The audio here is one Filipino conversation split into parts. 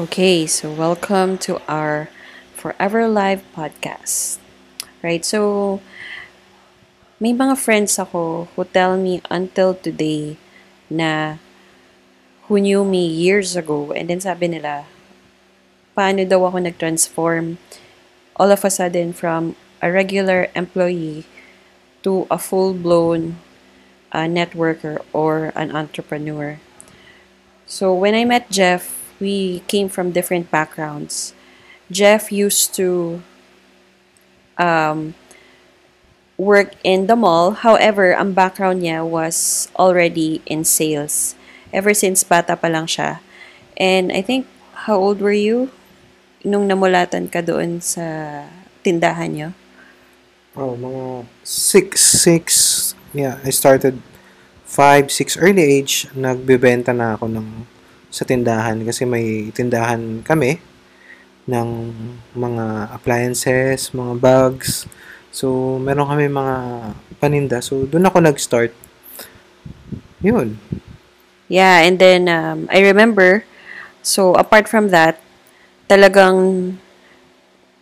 Okay, so welcome to our Forever Live podcast. Right, so may mga friends ako who tell me until today na who knew me years ago and then sabi nila, paano daw ako nag-transform all of a sudden from a regular employee to a full-blown uh, networker or an entrepreneur. So when I met Jeff, we came from different backgrounds. Jeff used to um, work in the mall. However, ang background niya was already in sales. Ever since bata pa lang siya. And I think, how old were you nung namulatan ka doon sa tindahan niyo? Oh, mga six, six, yeah, I started five, six early age, nagbebenta na ako ng sa tindahan kasi may tindahan kami ng mga appliances, mga bags. So, meron kami mga paninda. So, doon ako nag-start. Yun. Yeah, and then um, I remember, so apart from that, talagang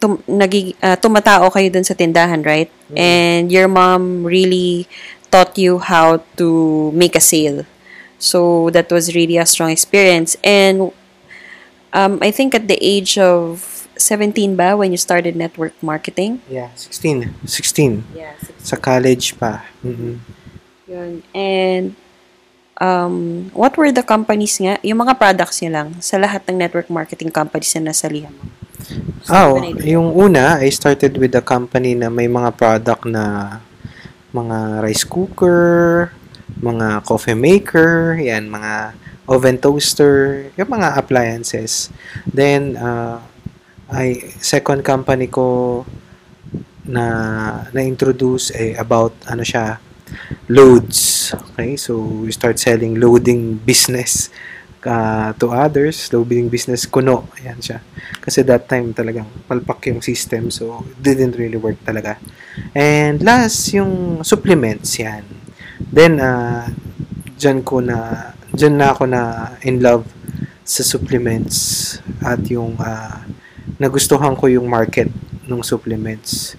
tum- nagi, uh, tumatao kayo dun sa tindahan, right? And your mom really taught you how to make a sale. So that was really a strong experience. And um, I think at the age of 17 ba when you started network marketing? Yeah, 16. 16. Yeah, Sa college pa. mm Yun. And um, what were the companies nga? Yung mga products niya lang sa lahat ng network marketing companies na nasalihan mo. Oh, yung una, I started with a company na may mga product na mga rice cooker, mga coffee maker, yan, mga oven toaster, yung mga appliances. Then, uh, I, second company ko na na-introduce eh, about ano siya, loads. Okay, so we start selling loading business uh, to others, loading business kuno. Ayan siya. Kasi that time talagang palpak yung system so it didn't really work talaga. And last, yung supplements yan. Then, uh, dyan ko na, dyan na ako na in love sa supplements at yung uh, nagustuhan ko yung market ng supplements.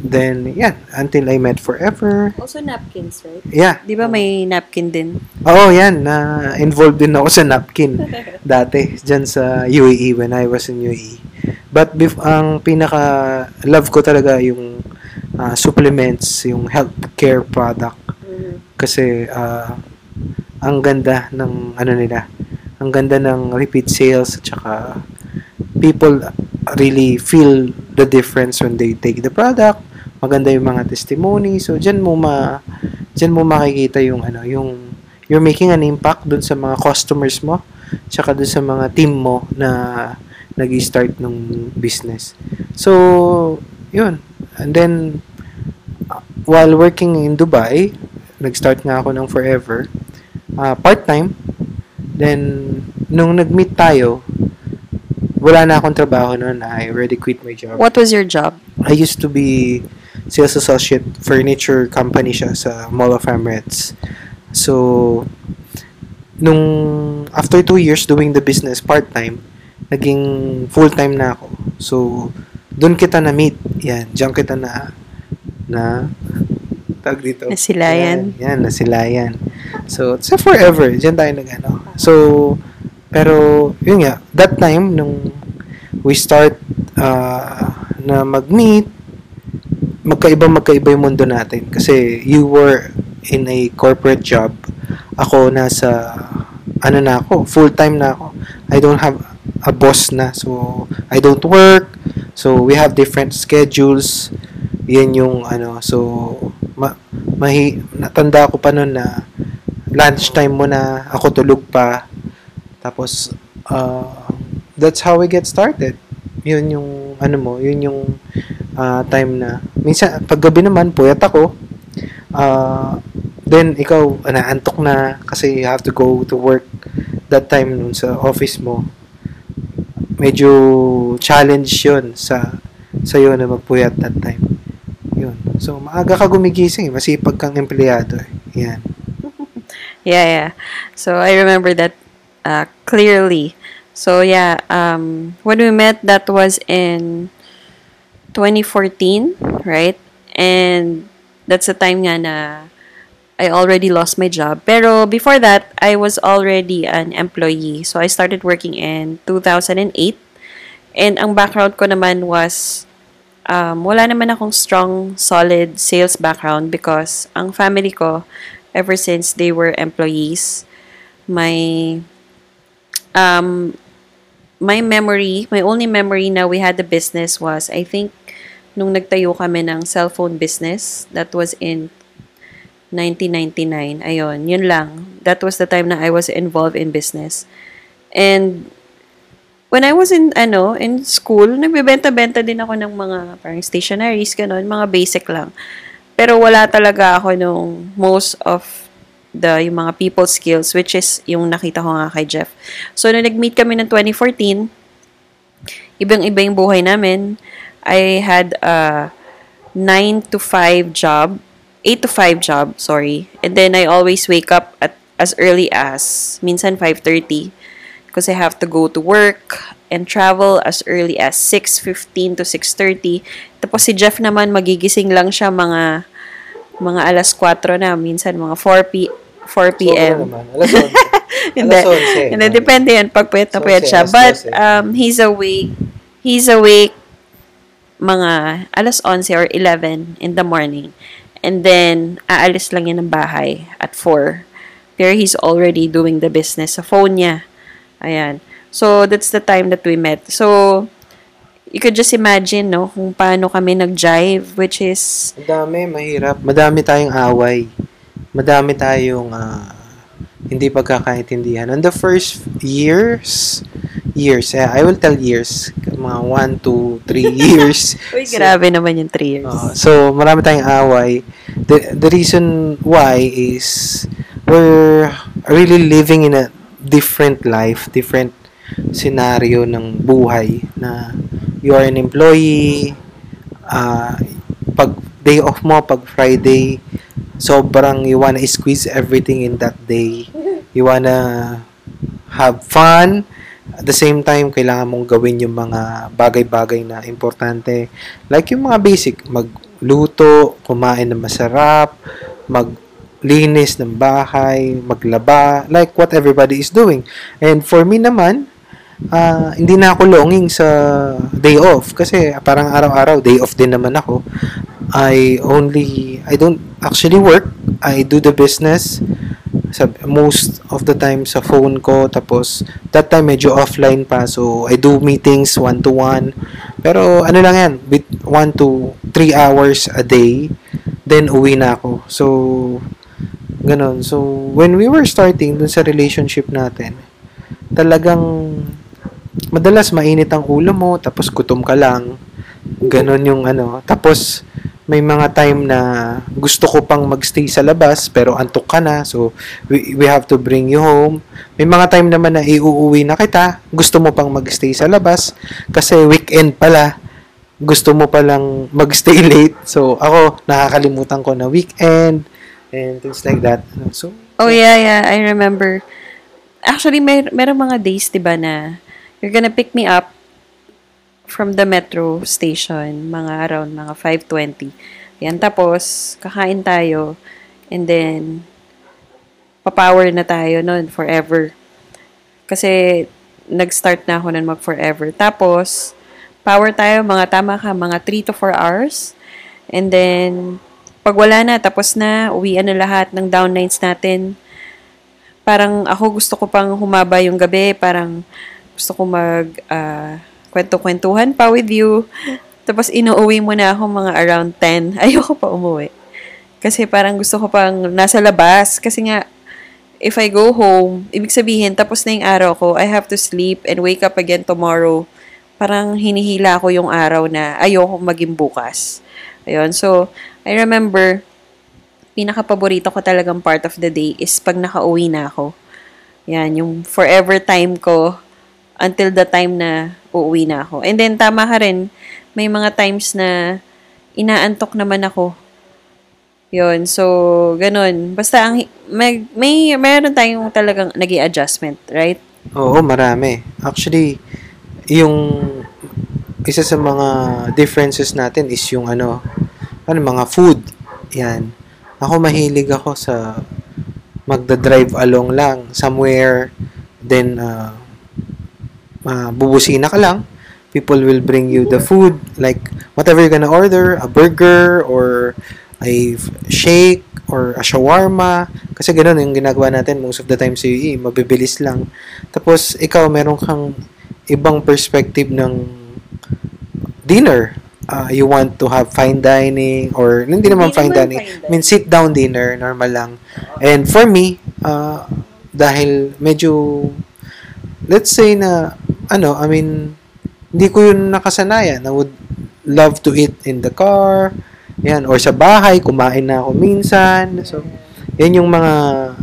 Then, yan, until I met Forever. Also napkins, right? Yeah. Di ba may napkin din? Oo, yan. Na involved din ako sa napkin dati dyan sa UAE when I was in UAE. But bef- ang pinaka love ko talaga yung uh, supplements, yung healthcare product. Kasi uh, ang ganda ng ano nila. Ang ganda ng repeat sales at saka people really feel the difference when they take the product. Maganda yung mga testimony. So diyan mo ma diyan mo makikita yung ano, yung you're making an impact dun sa mga customers mo, tsaka dun sa mga team mo na nag-start ng business. So, yun. And then, while working in Dubai, nag-start nga ako ng Forever, uh, part-time. Then, nung nag-meet tayo, wala na akong trabaho noon. I already quit my job. What was your job? I used to be sales associate furniture company siya sa Mall of Emirates. So, nung after two years doing the business part-time, naging full-time na ako. So, doon kita na-meet. Yan, diyan kita na na tag dito. Nasilayan. Yan, yan, nasilayan. So, sa forever, diyan tayo nag-ano. So, pero, yun nga, that time, nung we start uh, na mag-meet, magkaiba magkaiba yung mundo natin. Kasi you were in a corporate job. Ako nasa, ano na ako, full-time na ako. I don't have a boss na. So, I don't work. So, we have different schedules. Yan yung, ano, so, mahi, natanda ko pa noon na lunchtime mo na, ako tulog pa. Tapos, uh, that's how we get started. Yun yung, ano mo, yun yung uh, time na, minsan, paggabi naman, puyat ako. Uh, then, ikaw, naantok na kasi you have to go to work that time nun sa office mo. Medyo challenge yun sa sa'yo na magpuyat that time. Yun. So, maaga ka gumigising. Masipag kang empleyado. Eh. Yan. Yeah, yeah. So I remember that uh, clearly. So, yeah, um, when we met, that was in 2014, right? And that's the time nga na I already lost my job. Pero before that, I was already an employee. So I started working in 2008. And ang background ko naman was um, wala naman akong strong, solid sales background because ang family ko, ever since they were employees, my um, my memory, my only memory na we had the business was, I think, nung nagtayo kami ng cellphone business, that was in 1999. Ayun, yun lang. That was the time na I was involved in business. And when I was in, ano, in school, nagbebenta-benta din ako ng mga parang stationaries, ganun, mga basic lang. Pero wala talaga ako nung most of the yung mga people skills which is yung nakita ko nga kay Jeff. So nung nag-meet kami ng 2014, ibang-iba yung buhay namin. I had a 9 to 5 job, 8 to 5 job, sorry. And then I always wake up at as early as minsan 5:30 because I have to go to work and travel as early as 6:15 to 6:30. Tapos si Jeff naman magigising lang siya mga mga alas 4 na, minsan mga 4 p 4 p.m. Sobra naman. Alas 11. Hindi. Alas 11. Hindi, depende yan. Pag puyat na puyat 11, siya. But, 12. um, he's awake. He's awake mga alas 11 or 11 in the morning. And then, aalis lang yan ng bahay at 4. Pero he's already doing the business sa phone niya. Ayan. So, that's the time that we met. So, you could just imagine, no, kung paano kami nag-jive, which is, Madami, mahirap. Madami tayong away. Madami tayong ah, hindi pagkakaintindihan. On the first years, years, eh, I will tell years, mga 1, 2, 3 years. uy, So, grabe naman yung 3 years. Uh, so, marami tayong away. The, the reason why is we're really living in a different life, different scenario ng buhay na you are an employee, uh, pag day off mo, pag Friday, sobrang you wanna squeeze everything in that day. You wanna have fun. At the same time, kailangan mong gawin yung mga bagay-bagay na importante. Like yung mga basic, magluto, kumain ng masarap, maglinis ng bahay, maglaba, like what everybody is doing. And for me naman, ah, hindi na ako longing sa day off kasi parang araw-araw day off din naman ako. I only I don't actually work. I do the business sa most of the time sa phone ko tapos that time medyo offline pa so I do meetings one to one pero ano lang yan with 1 to 3 hours a day then uwi na ako so ganon. So when we were starting dun sa relationship natin talagang madalas mainit ang ulo mo tapos gutom ka lang. Ganon yung ano. Tapos may mga time na gusto ko pang magstay sa labas pero antok ka na. So we, we have to bring you home. May mga time naman na iuuwi na kita. Gusto mo pang magstay sa labas. Kasi weekend pala gusto mo palang magstay late. So ako nakakalimutan ko na weekend and things like that so Oh, yeah, yeah. I remember. Actually, may, meron mga days, di ba, na you're gonna pick me up from the metro station, mga around mga 5.20. Yan, tapos, kakain tayo, and then, papower na tayo nun, forever. Kasi, nag-start na ako nun mag-forever. Tapos, power tayo, mga tama ka, mga 3 to 4 hours. And then, pag wala na, tapos na, uwian na lahat ng down nights natin. Parang ako gusto ko pang humaba yung gabi, parang gusto ko mag ah, kwento-kwentuhan pa with you. Tapos inuuwi mo na ako mga around 10. Ayoko pa umuwi. Kasi parang gusto ko pang nasa labas. Kasi nga, if I go home, ibig sabihin, tapos na yung araw ko, I have to sleep and wake up again tomorrow. Parang hinihila ko yung araw na ayoko maging bukas. Ayun. So, I remember, pinaka-paborito ko talagang part of the day is pag nakauwi na ako. Yan, yung forever time ko until the time na uuwi na ako. And then, tama ka rin, may mga times na inaantok naman ako. Yun, so, ganun. Basta, ang, may, may, meron tayong talagang nag adjustment right? Oo, marami. Actually, yung isa sa mga differences natin is yung ano, ano mga food. Yan. Ako mahilig ako sa magda-drive along lang somewhere then uh, uh, bubusina ka lang people will bring you the food like whatever you're gonna order a burger or a shake or a shawarma kasi ganoon yung ginagawa natin most of the time sa UAE mabibilis lang tapos ikaw meron kang ibang perspective ng dinner uh, you want to have fine dining or hindi naman Hindi fine naman dining fine I mean sit down dinner normal lang. And for me uh, dahil medyo let's say na ano I mean hindi ko yun nakasanayan. I would love to eat in the car yan or sa bahay kumain na ako minsan. So yan yung mga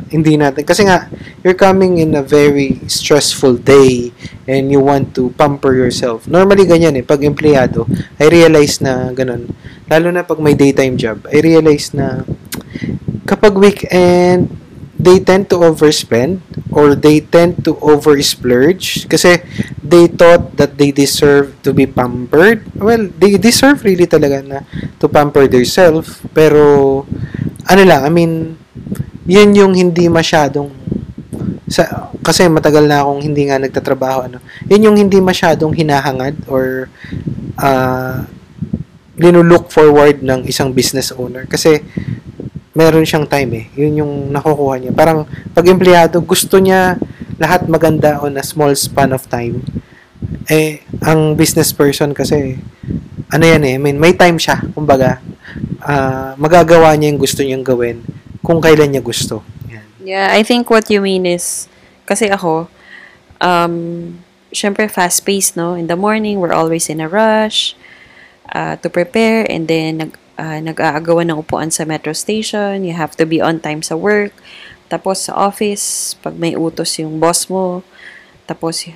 hindi natin kasi nga you're coming in a very stressful day and you want to pamper yourself. Normally ganyan eh pag empleyado I realize na ganun. Lalo na pag may daytime job I realize na kapag weekend they tend to overspend or they tend to over splurge kasi they thought that they deserve to be pampered. Well they deserve really talaga na to pamper themselves. Pero ano lang I mean yun yung hindi masyadong sa kasi matagal na akong hindi nga nagtatrabaho ano. Yun yung hindi masyadong hinahangad or uh, linulook forward ng isang business owner. Kasi meron siyang time eh yun yung nakukuha niya parang pag empleyado gusto niya lahat maganda on a small span of time eh ang business person kasi ano yan eh I mean may time siya kumbaga uh, magagawa niya yung gusto niyang gawin kung kailan niya gusto. Yan. Yeah, I think what you mean is, kasi ako, um, syempre fast-paced, no? In the morning, we're always in a rush uh, to prepare and then nag, uh, nag-aagawan ng upuan sa metro station. You have to be on time sa work. Tapos sa office, pag may utos yung boss mo, tapos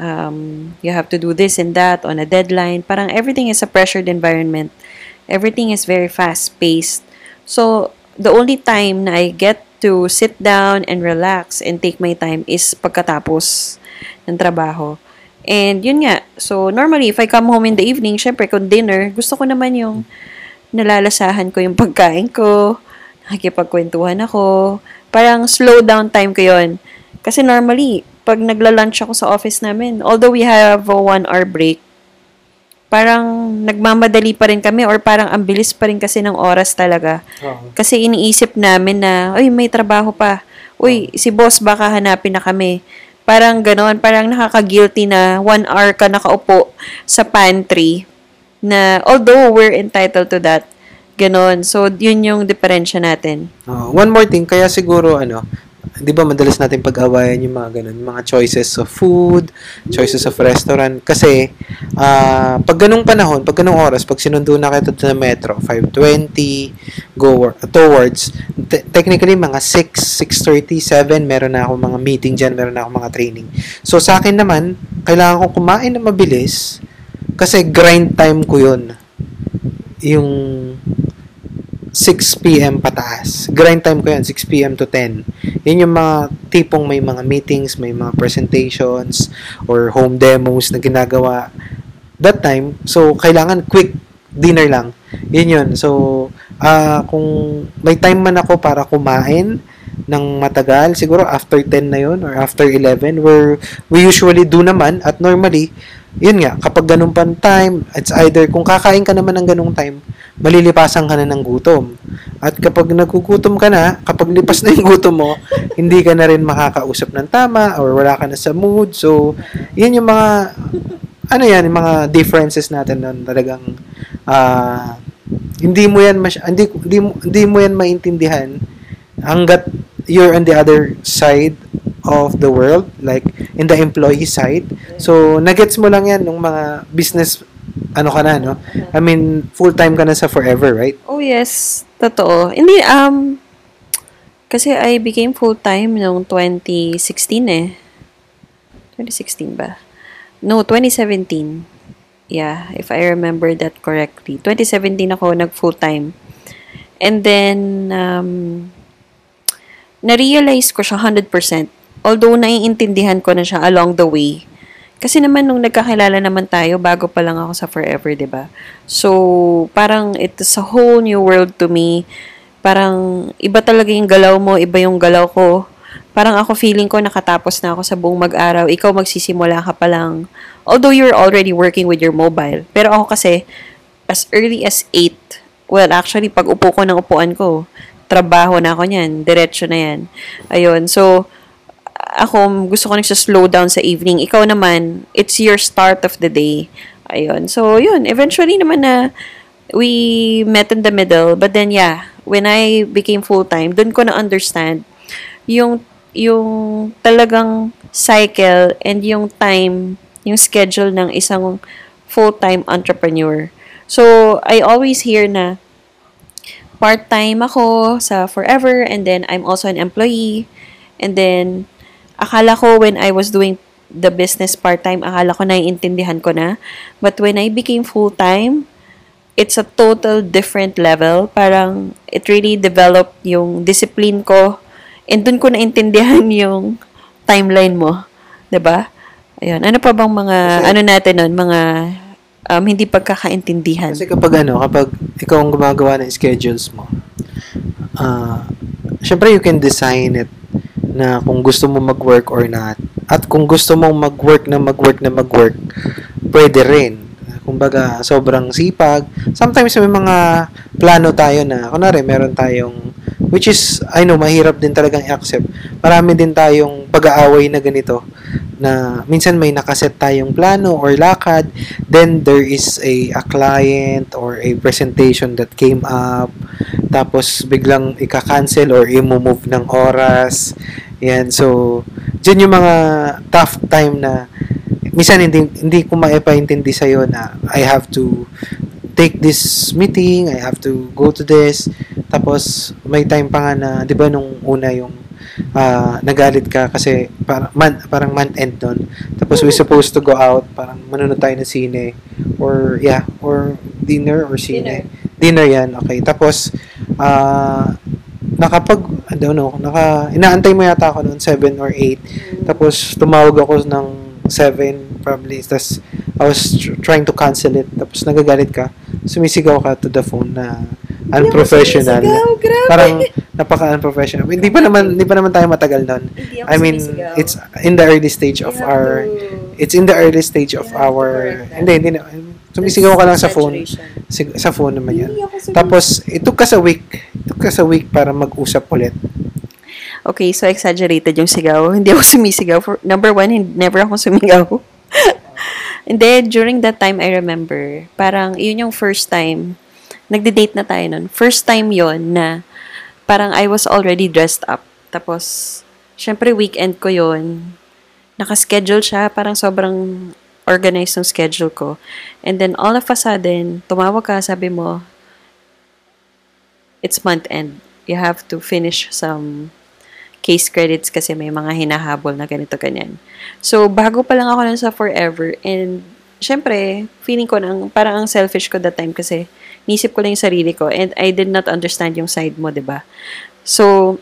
um, you have to do this and that on a deadline. Parang everything is a pressured environment. Everything is very fast-paced. So, the only time na I get to sit down and relax and take my time is pagkatapos ng trabaho. And yun nga, so normally if I come home in the evening, syempre kung dinner, gusto ko naman yung nalalasahan ko yung pagkain ko, nakikipagkwentuhan ako, parang slow down time ko yun. Kasi normally, pag nagla-lunch ako sa office namin, although we have a one hour break, parang nagmamadali pa rin kami or parang ang bilis pa rin kasi ng oras talaga. Oo. Kasi iniisip namin na, uy, may trabaho pa. Uy, si boss baka hanapin na kami. Parang ganon, parang nakaka-guilty na one hour ka nakaupo sa pantry na although we're entitled to that, ganon. So, yun yung diferensya natin. Uh, one more thing, kaya siguro ano, 'di ba madalas natin pag-awayan yung mga ganun, mga choices of food, choices of restaurant kasi ah pag ganung panahon, pag ganung oras, pag sinundo na kayo sa metro, 5:20 go towards te- technically mga 6, 6:30, 7 meron na ako mga meeting diyan, meron na ako mga training. So sa akin naman, kailangan ko kumain na mabilis kasi grind time ko 'yun. Yung 6 p.m. pataas. Grind time ko yan, 6 p.m. to 10. Yun yung mga tipong may mga meetings, may mga presentations, or home demos na ginagawa that time. So, kailangan quick dinner lang. Yun yun. So, ah kung may time man ako para kumain ng matagal, siguro after 10 na yun or after 11, where we usually do naman at normally, yun nga, kapag ganun pang time, it's either kung kakain ka naman ng ganung time, malilipasan ka na ng gutom. At kapag nagugutom ka na, kapag lipas na yung gutom mo, hindi ka na rin makakausap ng tama or wala ka na sa mood. So, yun yung mga, ano yan, yung mga differences natin nun. Talagang, ah, hindi mo yan, masy- hindi, hindi, hindi mo yan maintindihan hanggat you're on the other side of the world, like in the employee side. So, nagets mo lang yan ng mga business, ano ka na, no? I mean, full-time ka na sa forever, right? Oh, yes. Totoo. Hindi, um, kasi I became full-time noong 2016 eh. 2016 ba? No, 2017. Yeah, if I remember that correctly. 2017 ako nag full-time. And then, um, na-realize ko siya 100% although naiintindihan ko na siya along the way, kasi naman nung nagkakilala naman tayo, bago pa lang ako sa Forever, 'di ba? So, parang it's a whole new world to me. Parang iba talaga yung galaw mo, iba yung galaw ko. Parang ako feeling ko nakatapos na ako sa buong mag-araw. Ikaw magsisimula ka pa lang. Although you're already working with your mobile. Pero ako kasi, as early as 8, well, actually, pag upo ko ng upuan ko, trabaho na ako niyan. Diretso na yan. Ayun. So, ako, gusto ko nagsa-slow down sa evening. Ikaw naman, it's your start of the day. Ayun. So, yun. Eventually naman na we met in the middle. But then, yeah, when I became full-time, dun ko na-understand yung, yung talagang cycle and yung time, yung schedule ng isang full-time entrepreneur. So, I always hear na part-time ako sa forever and then I'm also an employee. And then, akala ko when I was doing the business part-time, akala ko naiintindihan ko na. But when I became full-time, it's a total different level. Parang it really developed yung discipline ko. And dun ko naintindihan yung timeline mo. ba? Ayun. Ano pa bang mga, Kasi- ano natin nun, mga um, hindi pagkakaintindihan? Kasi kapag ano, kapag ikaw ang gumagawa ng schedules mo, ah, syempre you can design it na kung gusto mo mag-work or not. At kung gusto mong mag-work na mag-work na mag-work, pwede rin. Kumbaga, sobrang sipag. Sometimes may mga plano tayo na, kunwari, meron tayong, which is, I know, mahirap din talagang i-accept. Marami din tayong pag-aaway na ganito na minsan may nakaset tayong plano or lakad, then there is a, a client or a presentation that came up, tapos biglang ika-cancel or i-move ng oras. Yan, so, dyan yung mga tough time na minsan hindi, hindi ko maipaintindi sa'yo na I have to take this meeting, I have to go to this. Tapos, may time pa nga na, di ba nung una yung ah, nagalit ka kasi parang, man, parang month end nun. Tapos, we supposed to go out, parang manonood tayo ng sine or, yeah, or dinner or sine. Dinner, yan, okay. Tapos, ah, nakapag, I don't know, naka, inaantay mo yata ako noon, 7 or 8. Tapos, tumawag ako ng 7, probably. Tapos, I was tr- trying to cancel it. Tapos, nagagalit ka. Sumisigaw ka to the phone na unprofessional. Parang, napaka-unprofessional. Hindi pa naman, hindi pa naman tayo matagal nun. I mean, it's in the early stage of our, it's in the early stage of our, hindi, hindi na, sumisigaw ka lang sa phone. Sig- sa phone naman yan. Tapos, it took us a week. It took us a week para mag-usap ulit. Okay, so exaggerated yung sigaw. Hindi ako sumisigaw. For, number one, hindi, never ako sumigaw. And then, during that time, I remember, parang yun yung first time, nagde-date na tayo nun. First time yon na parang I was already dressed up. Tapos, syempre weekend ko yon Nakaschedule siya, parang sobrang organized yung schedule ko. And then, all of a sudden, tumawag ka, sabi mo, it's month end. You have to finish some case credits kasi may mga hinahabol na ganito ganyan. So, bago pa lang ako nun sa Forever and syempre, feeling ko nang parang ang selfish ko that time kasi nisip ko lang yung sarili ko and I did not understand yung side mo, 'di ba? So,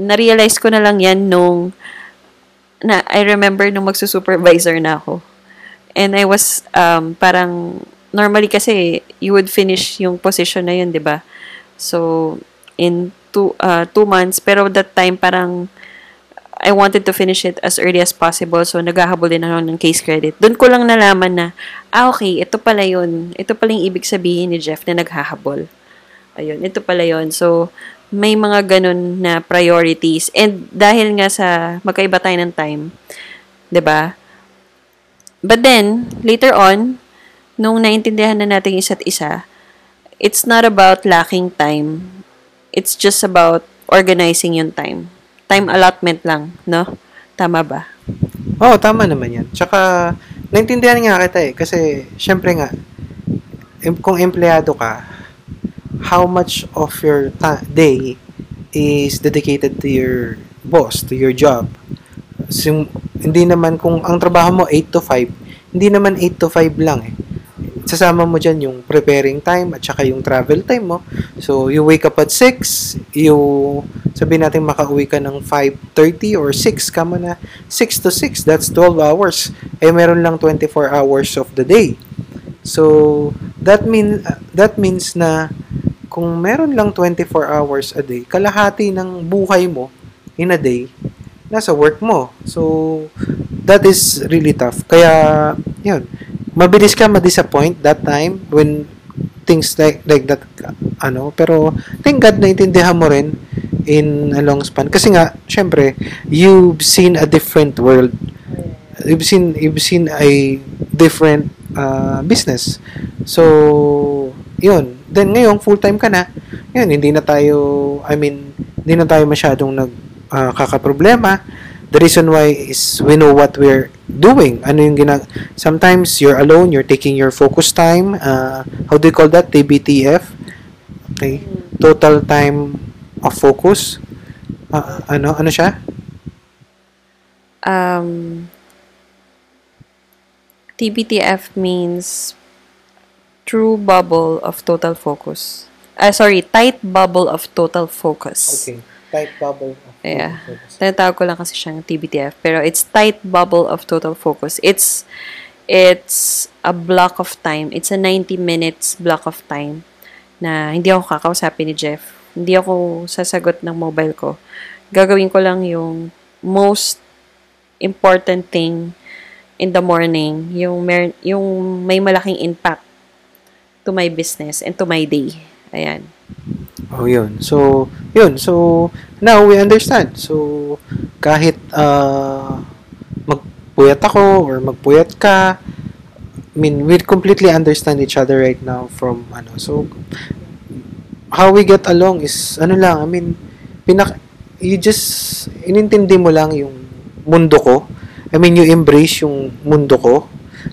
na-realize ko na lang yan nung na I remember nung magsusupervisor na ako. And I was um, parang normally kasi you would finish yung position na yun, 'di ba? So, in two, uh, two months. Pero that time, parang I wanted to finish it as early as possible. So, naghahabol din ako ng case credit. Doon ko lang nalaman na, ah, okay, ito pala yun. Ito pala yung ibig sabihin ni Jeff na naghahabol. Ayun, ito pala yun. So, may mga ganun na priorities. And dahil nga sa magkaiba tayo ng time, 'di ba? But then, later on, nung naintindihan na natin isa't isa, it's not about lacking time. It's just about organizing yung time. Time allotment lang, no? Tama ba? Oo, tama naman yan. Tsaka, naintindihan nga kita eh. Kasi, syempre nga, kung empleyado ka, how much of your ta- day is dedicated to your boss, to your job. So, hindi naman, kung ang trabaho mo 8 to 5, hindi naman 8 to 5 lang eh. Sasama mo dyan yung preparing time at saka yung travel time mo. So, you wake up at 6, you, sabi natin makauwi ka ng 5.30 or 6 ka mo na. 6 to 6, that's 12 hours. Eh, meron lang 24 hours of the day. So, that mean that means na kung meron lang 24 hours a day, kalahati ng buhay mo in a day, nasa work mo. So, that is really tough. Kaya, yun, mabilis ka ma-disappoint that time when things like like that ano. Pero thank God naintindihan mo rin in a long span. Kasi nga syempre you've seen a different world. You've seen you've seen a different uh, business. So yun. Then ngayon full time ka na. Yun hindi na tayo I mean hindi na tayo masyadong nag uh, kakaproblema the reason why is we know what we're doing. Ano yung ginag... Sometimes you're alone, you're taking your focus time. Uh, how do you call that? TBTF? Okay. Total time of focus. Uh, ano? Ano siya? Um, TBTF means true bubble of total focus. Uh, sorry, tight bubble of total focus. Okay. Tight bubble of Yeah. Tinatawag ko lang kasi siyang TBTF. Pero it's tight bubble of total focus. It's, it's a block of time. It's a 90 minutes block of time na hindi ako kakausapin ni Jeff. Hindi ako sasagot ng mobile ko. Gagawin ko lang yung most important thing in the morning, yung, mer- yung may malaking impact to my business and to my day. Ayan. Oh, yun. So, yun. So, now we understand. So, kahit uh, magpuyat ako or magpuyat ka, I mean, we completely understand each other right now from, ano, so, how we get along is, ano lang, I mean, pinak, you just, inintindi mo lang yung mundo ko. I mean, you embrace yung mundo ko.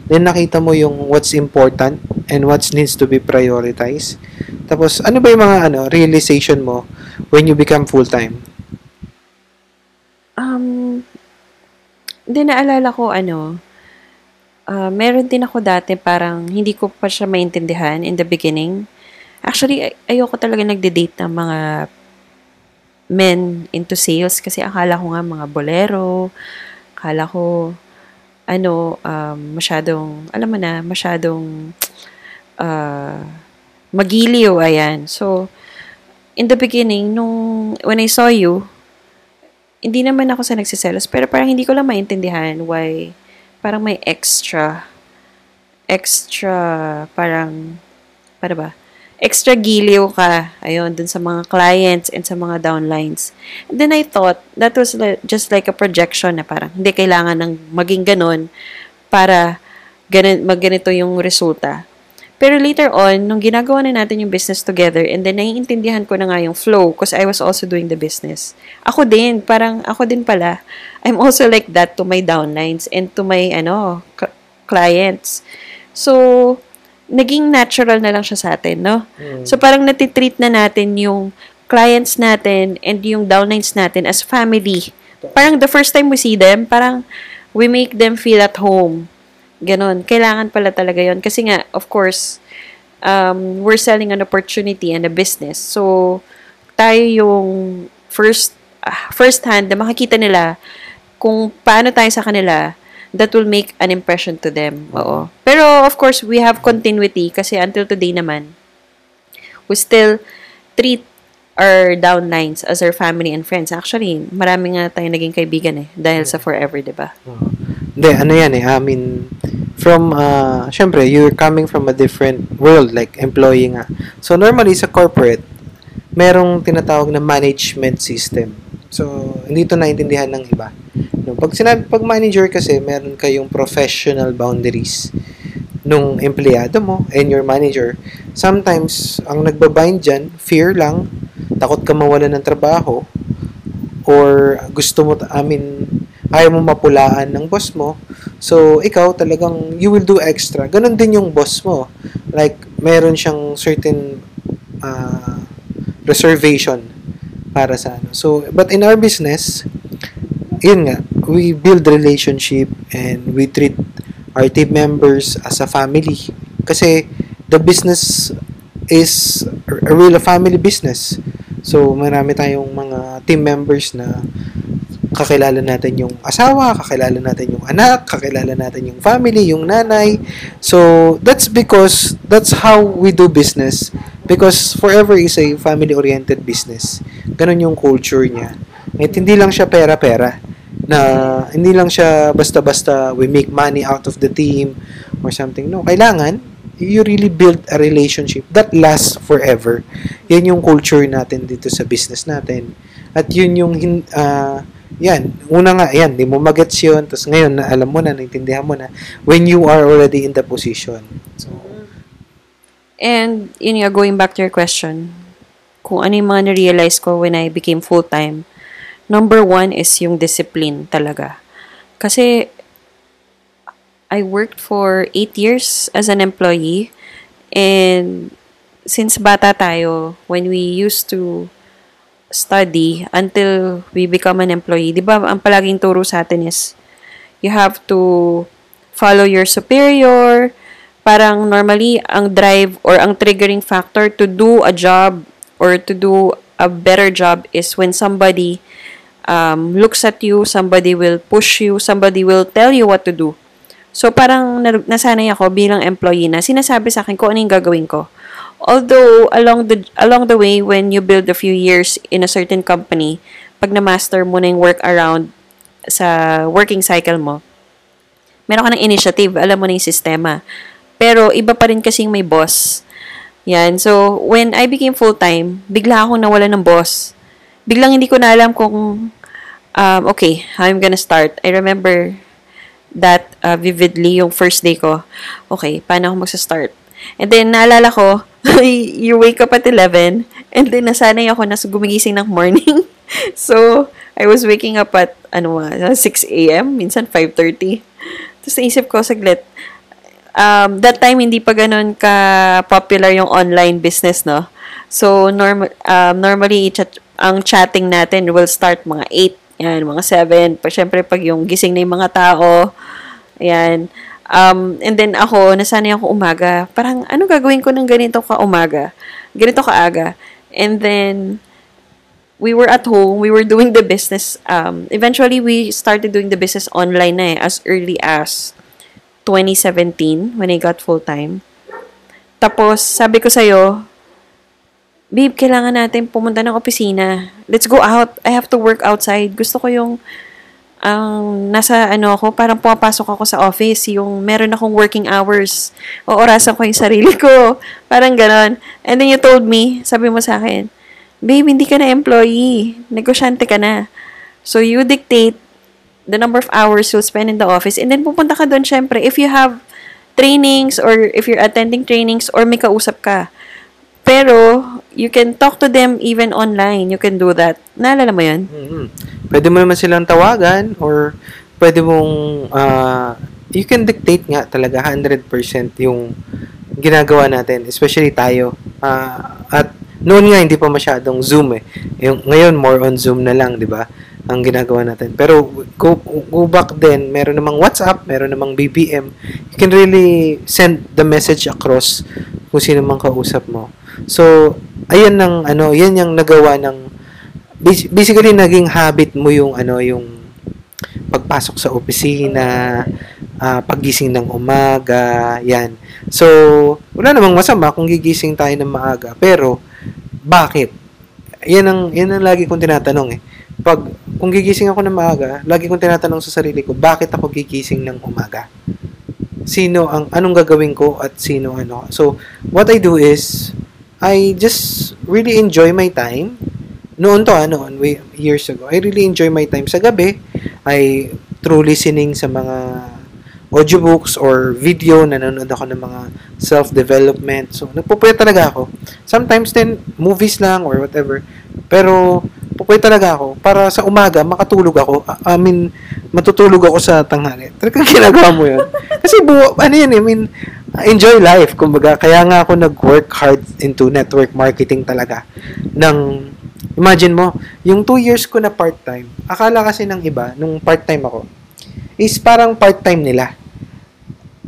Then, nakita mo yung what's important and what needs to be prioritized. Tapos, ano ba yung mga ano, realization mo when you become full-time? Um, hindi naalala ko ano, ah, meron din ako dati parang hindi ko pa siya maintindihan in the beginning. Actually, ay- ayoko talaga nagde-date ng mga men into sales kasi akala ko nga mga bolero, akala ko ano, um, masyadong, alam mo na, masyadong ah, magiliw, ayan. So, in the beginning, nung, when I saw you, hindi naman ako sa nagsiselos, pero parang hindi ko lang maintindihan why parang may extra, extra, parang, para ba? Extra giliw ka, ayun, dun sa mga clients and sa mga downlines. And then I thought, that was just like a projection na parang hindi kailangan ng maging ganun para ganun, magganito yung resulta. Pero later on, nung ginagawa na natin yung business together, and then naiintindihan ko na nga yung flow because I was also doing the business. Ako din, parang ako din pala. I'm also like that to my downlines and to my ano clients. So, naging natural na lang siya sa atin, no? So, parang natitreat na natin yung clients natin and yung downlines natin as family. Parang the first time we see them, parang we make them feel at home. Ganon. Kailangan pala talaga yon Kasi nga, of course, um, we're selling an opportunity and a business. So, tayo yung first, ah, first hand na makikita nila kung paano tayo sa kanila, that will make an impression to them. Oo. Pero, of course, we have continuity kasi until today naman, we still treat our downlines as our family and friends. Actually, marami nga tayo naging kaibigan eh, dahil sa forever, di ba? Hindi, ano yan eh, I mean, from, uh, syempre, you're coming from a different world, like employee nga. So, normally, sa corporate, merong tinatawag na management system. So, hindi ito naintindihan ng iba. No, pag sinabi, pag manager kasi, meron kayong professional boundaries nung empleyado mo and your manager. Sometimes, ang nagbabind dyan, fear lang, takot ka mawala ng trabaho, or gusto mo, I mean, ayaw mo mapulaan ng boss mo. So, ikaw talagang, you will do extra. Ganon din yung boss mo. Like, meron siyang certain uh, reservation para sa ano. So, but in our business, yun nga, we build relationship and we treat our team members as a family. Kasi the business is a real family business. So, marami tayong mga team members na kakilala natin yung asawa, kakilala natin yung anak, kakilala natin yung family, yung nanay. So, that's because that's how we do business. Because Forever is a family-oriented business. Ganon yung culture niya. At hindi lang siya pera-pera. Na hindi lang siya basta-basta we make money out of the team or something. No, kailangan you really build a relationship that lasts forever. Yan yung culture natin dito sa business natin. At yun yung uh, yan, una nga, yan, di mo magets yun, tapos ngayon, na alam mo na, naintindihan mo na, when you are already in the position. So, And, yun nga, going back to your question, kung ano yung mga na-realize ko when I became full-time, number one is yung discipline talaga. Kasi, I worked for 8 years as an employee and since bata tayo, when we used to study until we become an employee, di ba ang palaging turo sa atin is you have to follow your superior, parang normally ang drive or ang triggering factor to do a job or to do a better job is when somebody um, looks at you, somebody will push you, somebody will tell you what to do. So, parang nasanay ako bilang employee na sinasabi sa akin kung ano yung gagawin ko. Although, along the, along the way, when you build a few years in a certain company, pag na-master mo na yung work around sa working cycle mo, meron ka ng initiative, alam mo na yung sistema. Pero, iba pa rin kasing may boss. Yan. So, when I became full-time, bigla akong nawala ng boss. Biglang hindi ko na alam kung, um, okay, I'm gonna start. I remember that uh, vividly yung first day ko. Okay, paano ako magsa-start? And then, naalala ko, you wake up at 11, and then nasanay ako na gumigising ng morning. so, I was waking up at, ano 6 a.m., minsan 5.30. Tapos naisip ko, saglit, um, that time, hindi pa ganun ka-popular yung online business, no? So, norm- um, normally, chat- ang chatting natin will start mga 8 yan, mga 7. Pa, syempre, pag yung gising na yung mga tao, yan. Um, and then ako, nasanay ako umaga. Parang, ano gagawin ko ng ganito ka umaga? Ganito ka aga. And then, we were at home, we were doing the business. Um, eventually, we started doing the business online na eh, as early as 2017, when I got full-time. Tapos, sabi ko sa'yo, babe, kailangan natin pumunta ng opisina. Let's go out. I have to work outside. Gusto ko yung um, nasa ano ako, parang pumapasok ako sa office, yung meron akong working hours. O orasan ko yung sarili ko. Parang ganon. And then you told me, sabi mo sa akin, babe, hindi ka na employee. Negosyante ka na. So you dictate the number of hours you'll spend in the office. And then pupunta ka doon, syempre, if you have trainings or if you're attending trainings or may kausap ka. Pero, you can talk to them even online. You can do that. Naalala mo yun? Mm-hmm. Pwede mo naman silang tawagan or pwede mong, uh, you can dictate nga talaga 100% yung ginagawa natin, especially tayo. Uh, at noon nga hindi pa masyadong Zoom eh. Yung ngayon more on Zoom na lang, 'di ba? Ang ginagawa natin. Pero go, go back then, meron namang WhatsApp, meron namang BBM. You can really send the message across kung sino mang kausap mo. So, ayan ng ano, yan yung nagawa ng basically naging habit mo yung ano yung pagpasok sa opisina, uh, paggising ng umaga, yan. So, wala namang masama kung gigising tayo ng maaga, pero bakit? Yan ang yan ang lagi kong tinatanong eh. Pag kung gigising ako ng maaga, lagi kong tinatanong sa sarili ko, bakit ako gigising ng umaga? Sino ang anong gagawin ko at sino ano. So, what I do is I just really enjoy my time. Noon to, ano, way, years ago, I really enjoy my time sa gabi. I through listening sa mga audiobooks or video, nanonood ako ng mga self-development. So, nagpupuya talaga ako. Sometimes then, movies lang or whatever. Pero, pupuya talaga ako para sa umaga, makatulog ako. I mean, matutulog ako sa tanghali. Talagang ginagawa mo yun. Kasi buo, ano yun, I mean, enjoy life. Kumbaga, kaya nga ako nag-work hard into network marketing talaga. Nang, imagine mo, yung two years ko na part-time, akala kasi ng iba, nung part-time ako, is parang part-time nila.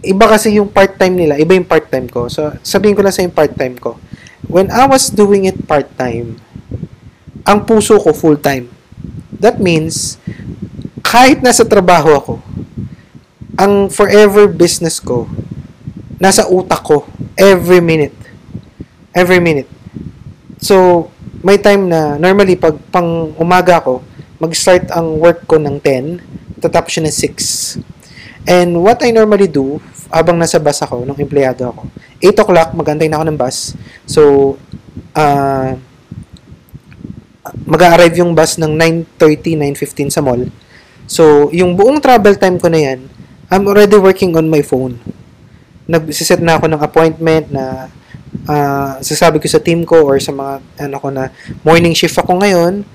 iba kasi yung part-time nila, iba yung part-time ko. So, sabihin ko lang sa yung part-time ko. When I was doing it part-time, ang puso ko full-time. That means, kahit nasa trabaho ako, ang forever business ko, nasa utak ko, every minute. Every minute. So, may time na, normally, pag pang umaga ako, mag-start ang work ko ng 10, tatapos siya ng 6. And what I normally do, habang nasa bus ako, nung empleyado ako, 8 o'clock, magantay na ako ng bus. So, uh, mag-arrive yung bus ng 9.30, 9.15 sa mall. So, yung buong travel time ko na yan, I'm already working on my phone. Nagsiset na ako ng appointment na uh, sasabi ko sa team ko or sa mga ano ko na morning shift ako ngayon,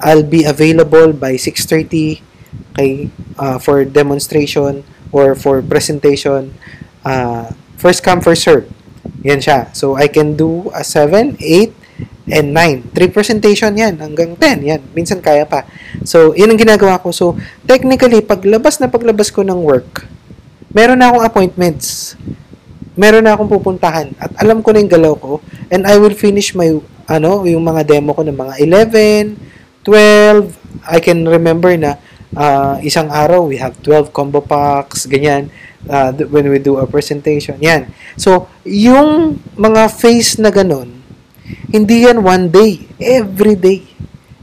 I'll be available by 6.30 kay, uh, for demonstration or for presentation. Uh, first come, first serve. Yan siya. So, I can do a 7, 8, and 9. 3 presentation yan, hanggang 10. Yan, minsan kaya pa. So, yun ang ginagawa ko. So, technically, paglabas na paglabas ko ng work, meron na akong appointments. Meron na akong pupuntahan. At alam ko na yung galaw ko. And I will finish my, ano, yung mga demo ko ng mga 11, 12. I can remember na uh, isang araw, we have 12 combo packs, ganyan, uh, when we do a presentation. Yan. So, yung mga phase na ganun, hindi yan one day. Every day.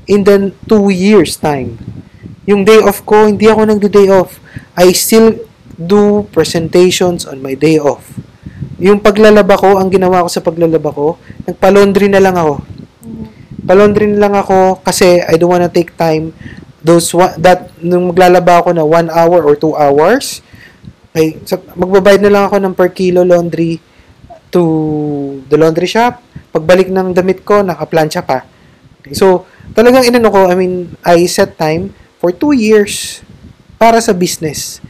In the two years time. Yung day off ko, hindi ako nagdo-day off. I still do presentations on my day off. Yung paglalaba ko, ang ginawa ko sa paglalaba ko, nagpa-laundry na lang ako. Pa-laundry na lang ako kasi I don't wanna take time those one, that nung maglalaba ako na 1 hour or 2 hours, ay so, magbabayad na lang ako ng per kilo laundry to the laundry shop pagbalik ng damit ko, nakaplansya pa. So, talagang inano ko, I mean, I set time for two years para sa business.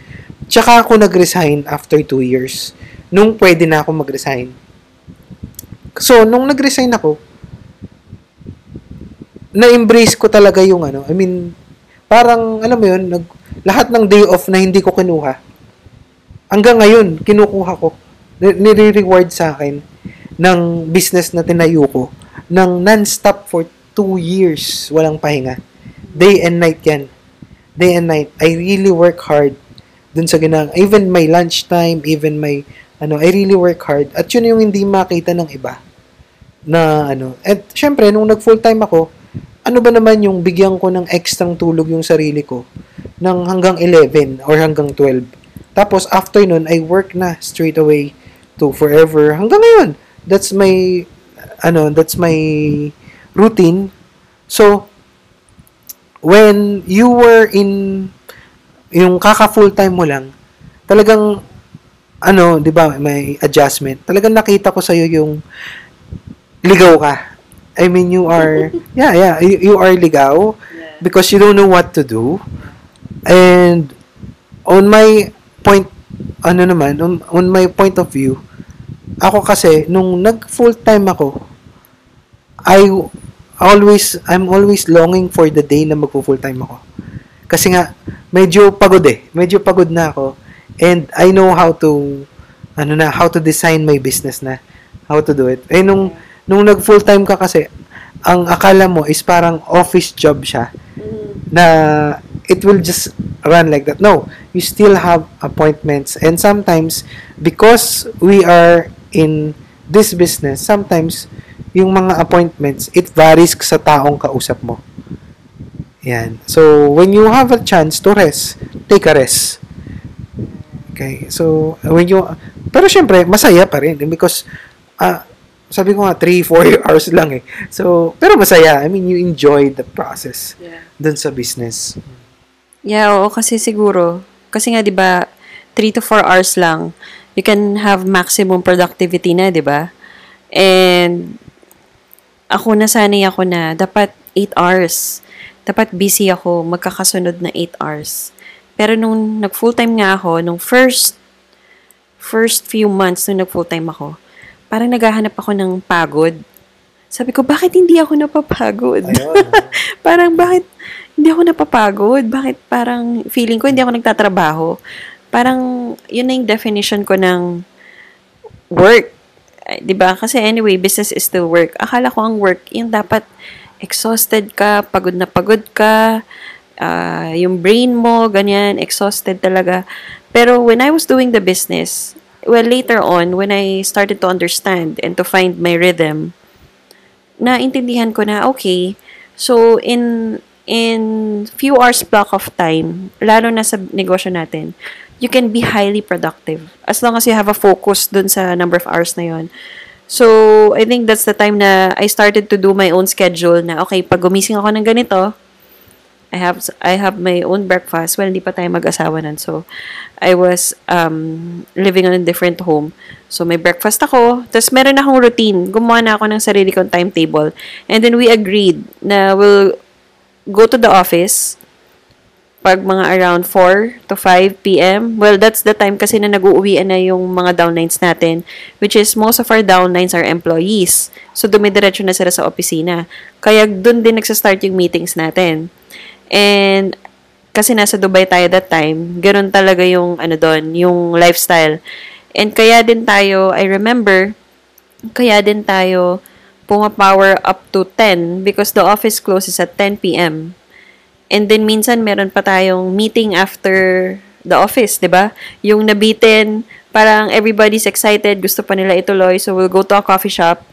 Tsaka ako nag-resign after two years. Nung pwede na ako mag-resign. So, nung nag-resign ako, na-embrace ko talaga yung ano, I mean, parang, alam mo yun, nag, lahat ng day off na hindi ko kinuha, hanggang ngayon, kinukuha ko. Nire-reward sa akin ng business na tinayo ko ng non-stop for two years. Walang pahinga. Day and night yan. Day and night. I really work hard dun sa ginang even my lunch time, even my ano, I really work hard. At yun yung hindi makita ng iba. Na ano. At syempre, nung nag full time ako, ano ba naman yung bigyan ko ng extrang tulog yung sarili ko ng hanggang 11 or hanggang 12. Tapos after nun, I work na straight away to forever hanggang ngayon that's my ano, that's my routine. So when you were in yung kaka full time mo lang, talagang ano, 'di ba, may adjustment. Talagang nakita ko sa iyo yung ligaw ka. I mean, you are yeah, yeah, you, you are ligaw because you don't know what to do. And on my point ano naman, on, on my point of view, ako kasi, nung nag full-time ako, I always, I'm always longing for the day na magpo full-time ako. Kasi nga, medyo pagod eh. Medyo pagod na ako. And I know how to, ano na, how to design my business na. How to do it. Eh, nung, nung nag full-time ka kasi, ang akala mo is parang office job siya. Na it will just run like that. No, you still have appointments. And sometimes, because we are in this business, sometimes, yung mga appointments, it varies sa taong kausap mo. Yan. So, when you have a chance to rest, take a rest. Okay. So, when you, pero syempre, masaya pa rin. Because, uh, sabi ko nga, 3, 4 hours lang eh. So, pero masaya. I mean, you enjoy the process yeah. dun sa business. Yeah, oo, kasi siguro, kasi nga, di ba, 3 to 4 hours lang, you can have maximum productivity na, di ba? And, ako nasanay ako na dapat 8 hours. Dapat busy ako, magkakasunod na 8 hours. Pero nung nag full-time nga ako, nung first first few months nung nag full-time ako, parang naghahanap ako ng pagod. Sabi ko, bakit hindi ako napapagod? parang bakit hindi ako napapagod? Bakit parang feeling ko hindi ako nagtatrabaho? Parang yun na yung definition ko ng work. Ay, 'Di ba? Kasi anyway, business is still work. Akala ko ang work, yung dapat exhausted ka, pagod na pagod ka, ah, yung brain mo, ganyan, exhausted talaga. Pero when I was doing the business, well, later on, when I started to understand and to find my rhythm, naintindihan ko na, okay, so in in few hours block of time, lalo na sa negosyo natin, you can be highly productive as long as you have a focus dun sa number of hours na yon. So, I think that's the time na I started to do my own schedule na, okay, pag gumising ako ng ganito, I have I have my own breakfast. Well, hindi pa tayo mag-asawa nun. So, I was um, living on a different home. So, may breakfast ako. Tapos, meron akong routine. Gumawa na ako ng sarili kong timetable. And then, we agreed na we'll go to the office pag mga around 4 to 5 p.m. Well, that's the time kasi na nag-uuwian na yung mga downlines natin, which is most of our downlines are employees. So, dumidiretso na sila sa opisina. Kaya, dun din nagsastart yung meetings natin. And, kasi nasa Dubai tayo that time, ganun talaga yung, ano doon, yung lifestyle. And kaya din tayo, I remember, kaya din tayo pumapower up to 10 because the office closes at 10 p.m. And then minsan meron pa tayong meeting after the office, 'di ba? Yung nabitin, parang everybody's excited, gusto pa nila ituloy, so we'll go to a coffee shop.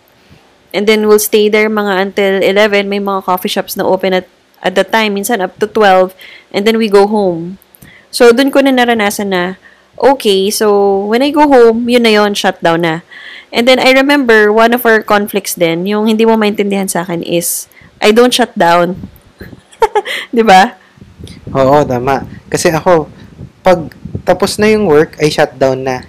And then we'll stay there mga until 11, may mga coffee shops na open at at the time, minsan up to 12, and then we go home. So dun ko na naranasan na okay, so when I go home, yun na yun, shutdown na. And then I remember one of our conflicts din, yung hindi mo maintindihan sa akin is I don't shut down. 'Di ba? Oo, tama. Kasi ako, pag tapos na yung work, ay shutdown na.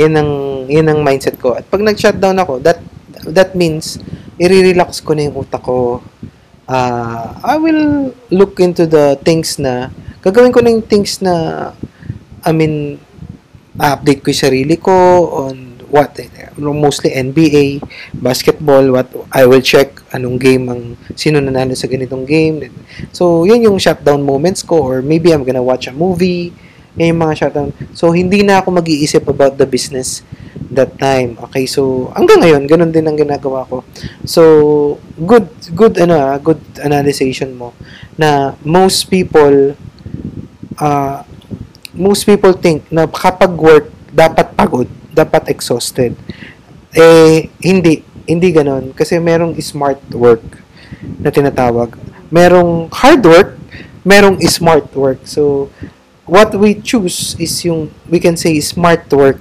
Yan ang, yan ang mindset ko. At pag nag-shutdown ako, that, that means, i-relax ko na yung utak ko. Ah, I will look into the things na, gagawin ko na yung things na, I mean, update ko yung sarili ko on what, mostly NBA, basketball, what, I will check anong game ang, sino nanalo sa ganitong game. So, yun yung shutdown moments ko or maybe I'm gonna watch a movie. Yan yung mga shutdown. So, hindi na ako mag-iisip about the business that time. Okay, so, hanggang ngayon, ganun din ang ginagawa ko. So, good, good, ano ah, good analyzation mo na most people, uh, most people think na kapag work, dapat pagod, dapat exhausted. Eh, hindi. Hindi ganon. Kasi merong smart work na tinatawag. Merong hard work, merong smart work. So, what we choose is yung, we can say, smart work.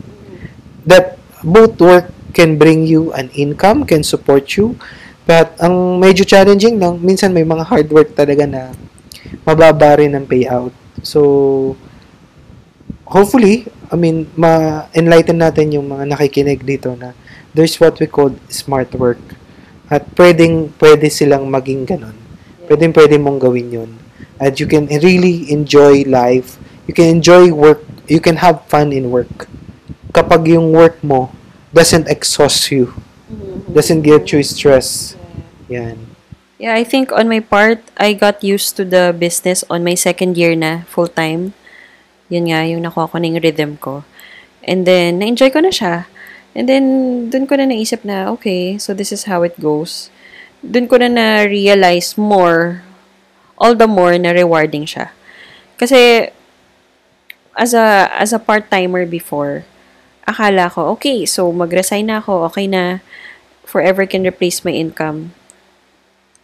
That both work can bring you an income, can support you. But, ang medyo challenging lang, minsan may mga hard work talaga na mababa rin ang payout. So, hopefully, I mean, ma-enlighten natin yung mga nakikinig dito na there's what we call smart work. At pwedeng, pwede silang maging ganun. Pwedeng, pwede mong gawin yun. At you can really enjoy life. You can enjoy work. You can have fun in work. Kapag yung work mo doesn't exhaust you. Doesn't get you stress. Yan. Yeah, I think on my part, I got used to the business on my second year na full-time. Yun nga, yung nakuha ko na yung rhythm ko. And then, na-enjoy ko na siya. And then, dun ko na naisip na, okay, so this is how it goes. Dun ko na na-realize more, all the more na rewarding siya. Kasi, as a, as a part-timer before, akala ko, okay, so mag-resign na ako, okay na, forever can replace my income.